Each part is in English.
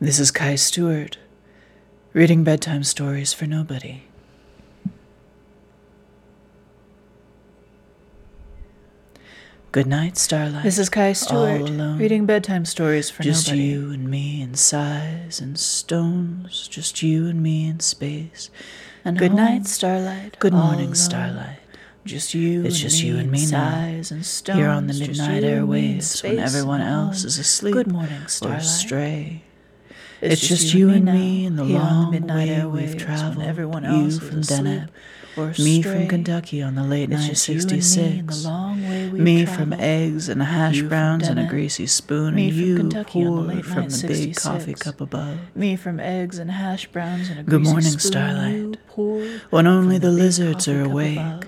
This is Kai Stewart, reading bedtime stories for nobody. Good night, Starlight. This is Kai Stewart, All alone. reading bedtime stories for just nobody. Just you and me in sighs and stones, just you and me in space. And Good home. night, Starlight. Good morning. Starlight. Just you. It's and just me you and me in now. sighs and stones. Here on the midnight you and me in airwaves when everyone else is asleep Good morning, or Starlight. astray. It's, just, you and me in the Here long midnight way we've traveled. everyone you from Deneb, me from. Kentucky on the late It's night just you and me 66. long way Me from eggs and hash You browns and a greasy spoon, me and you Kentucky the from the big coffee cup above. Me from eggs and hash browns and a Good morning, spoon Starlight. When only from the lizards are awake, above.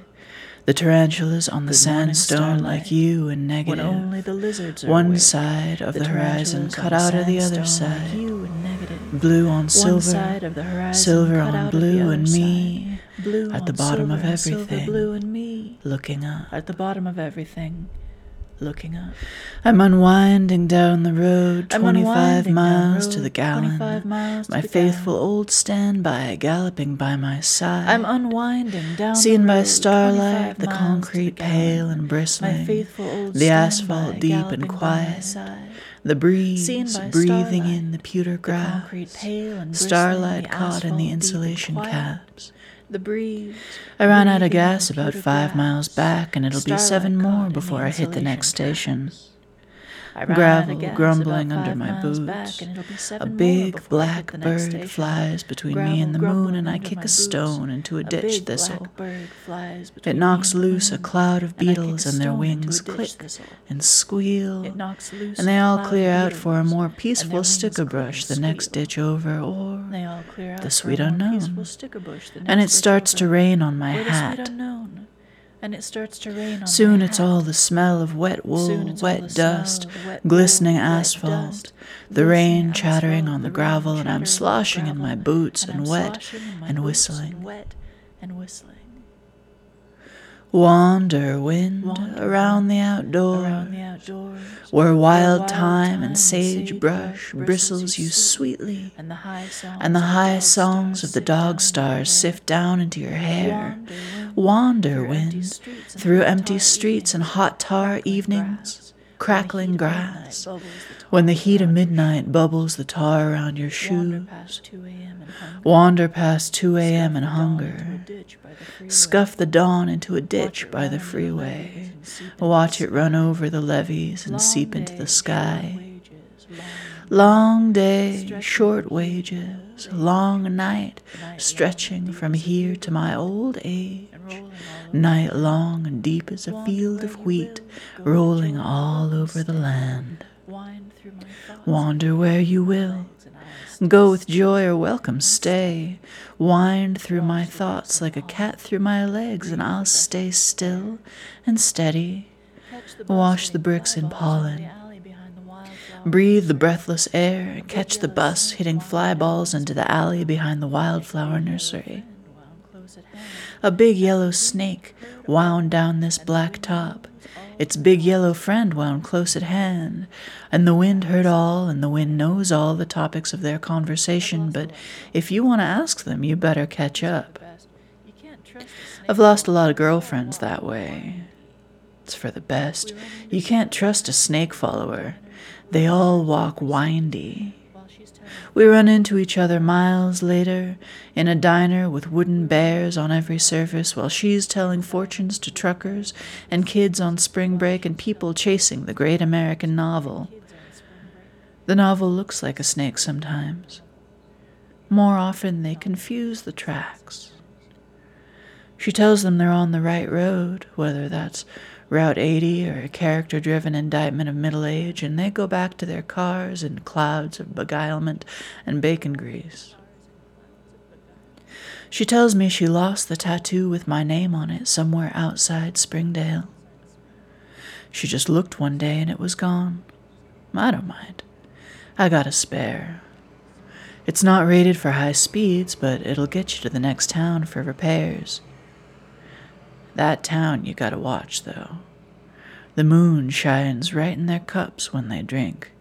The tarantulas on the sandstone like you and negative. When only the lizards are One awake. side of the, horizon cut out of the other like side. Negative. Blue on silver, side of the horizon silver on the blue and me, Blue at the bottom of everything. blue and me looking up. at the bottom of everything, looking up. I'm unwinding down the road, I'm 25 unwinding down miles to the gallon. 25 miles to My the faithful gallon. old standby galloping by my side. I'm unwinding down Seen the by road, starlight, 25 the concrete gallon. pale and bristling, My faithful old the asphalt deep and quiet, the breeze breathing in the pewter The grass, concrete pale and bristling, starlight the caught in the insulation caps. The breeze. I ran out of gas about five miles back, and it'll be seven more before I hit the next station. caps. I ran out Gravel grumbling under my boots. back, and it'll be A big black bird flies between me and the moon, and I kick a stone into a ditch big thistle. black bird flies It knocks loose a cloud of and a beetles, and their stone into a wings click thistle. and squeal. It knocks loose And they all clear out for a more peaceful sticker brush the next ditch over, or They all clear out the sweet unknown. peaceful sticker bush the and it starts to rain on my hat. And it starts to rain on Soon it's all the smell of wet wool, Soon it's all wet dust, wet glistening wool, wet asphalt, dust, the rain chattering asphalt, on the gravel, and I'm chattering on the sloshing in my boots and and wet sloshing in my and whistling. and wet and whistling. Wander wind Wander around the outdoors, Around the outdoors, where wild wild thyme and sagebrush bristles you sweetly, and the high songs, and the of high songs of the dog stars sift down into your hair. Wander wind, through empty streets and hot tar evenings, crackling grass. When the heat of midnight bubbles the tar around your midnight bubbles the tar around your shoes. Wander past 2 a.m. and hunger. wander past 2 a.m. and Scuff the dawn into a ditch by the freeway. scuff the dawn into a Watch it run the under levees freeway, and seep into watch the it run sky. over the levees and seep into the sky. long day, short wages, long night, stretching from deep as a here to my old age. And rolling all over Night long and deep as a field of wheat, rolling all over the land. Wind through my thoughts, Wander where you will, legs and eyes go with joy or welcome stay. Wind through my thoughts like a cat through my legs, and I'll stay still and steady. Wash the bricks in hitting fly balls over pollen. the alley behind the wildflower Breathe the breathless air, and catch the bus hitting fly balls into the alley behind the wildflower nursery. A big yellow snake wound down this black top. Its big yellow friend wound close at hand, and the wind heard all, and the wind knows all the topics of their conversation, but if you want to ask them, you better catch up. I've lost a lot of girlfriends that way. It's for the best. You can't trust a snake follower. They all walk windy. While she's telling We run into each other miles later in a diner with wooden bears on every surface while she's telling fortunes to truckers and kids on spring break and people chasing the great American novel. kids on spring break. The novel looks like a snake sometimes. More often, they confuse the tracks. She tells them they're on the right road, whether that's Route 80 or a character driven indictment of middle age, and they go back to their cars in clouds of beguilement and bacon grease. She tells me she lost the tattoo with my name on it somewhere outside Springdale. She just looked one day and it was gone. I don't mind. I got a spare. It's not rated for high speeds, but it'll get you to the next town for repairs. That town you gotta watch, though. The moon shines right in their cups when they drink.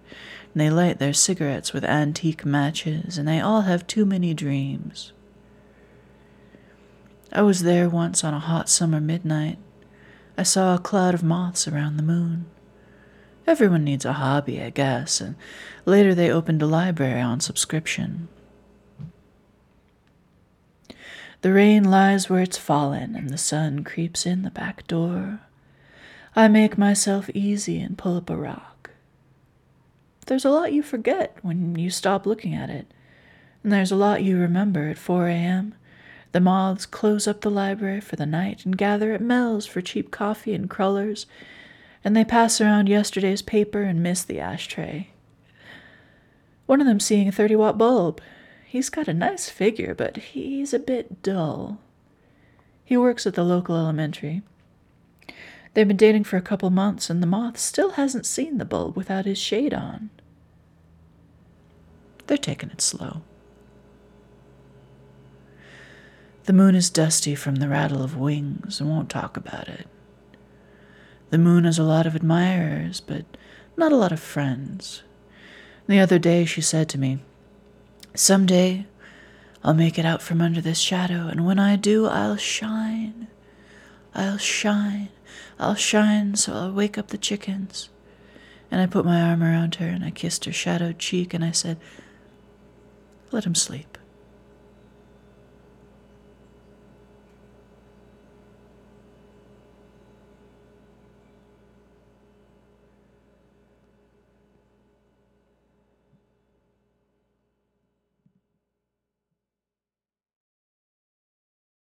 and they light their cigarettes with antique matches, and they all have too many dreams. I was there once on a hot summer midnight. I saw a cloud of moths around the moon. Everyone needs a hobby, I guess, and later they opened a library on subscription. The rain lies where it's fallen, and the sun creeps in the back door. I make myself easy and pull up a rock. There's a lot you forget when you stop looking at it, and there's a lot you remember at 4 a.m. The moths close up the library for the night and gather at Mel's for cheap coffee and crullers, and they pass around yesterday's paper and miss the ashtray. One of them seeing a 30 watt bulb. He's got a nice figure, but he's a bit dull. He works at the local elementary. They've been dating for a couple months, and the moth still hasn't seen the bulb without his shade on. They're taking it slow. The moon is dusty from the rattle of wings and won't talk about it. The moon has a lot of admirers, but not a lot of friends. The other day she said to me, Some day I'll make it out from under this shadow, and when I do, I'll shine. I'll shine. I'll shine so I'll wake up the chickens. And I put my arm around her and I kissed her shadowed cheek and I said, Let him sleep.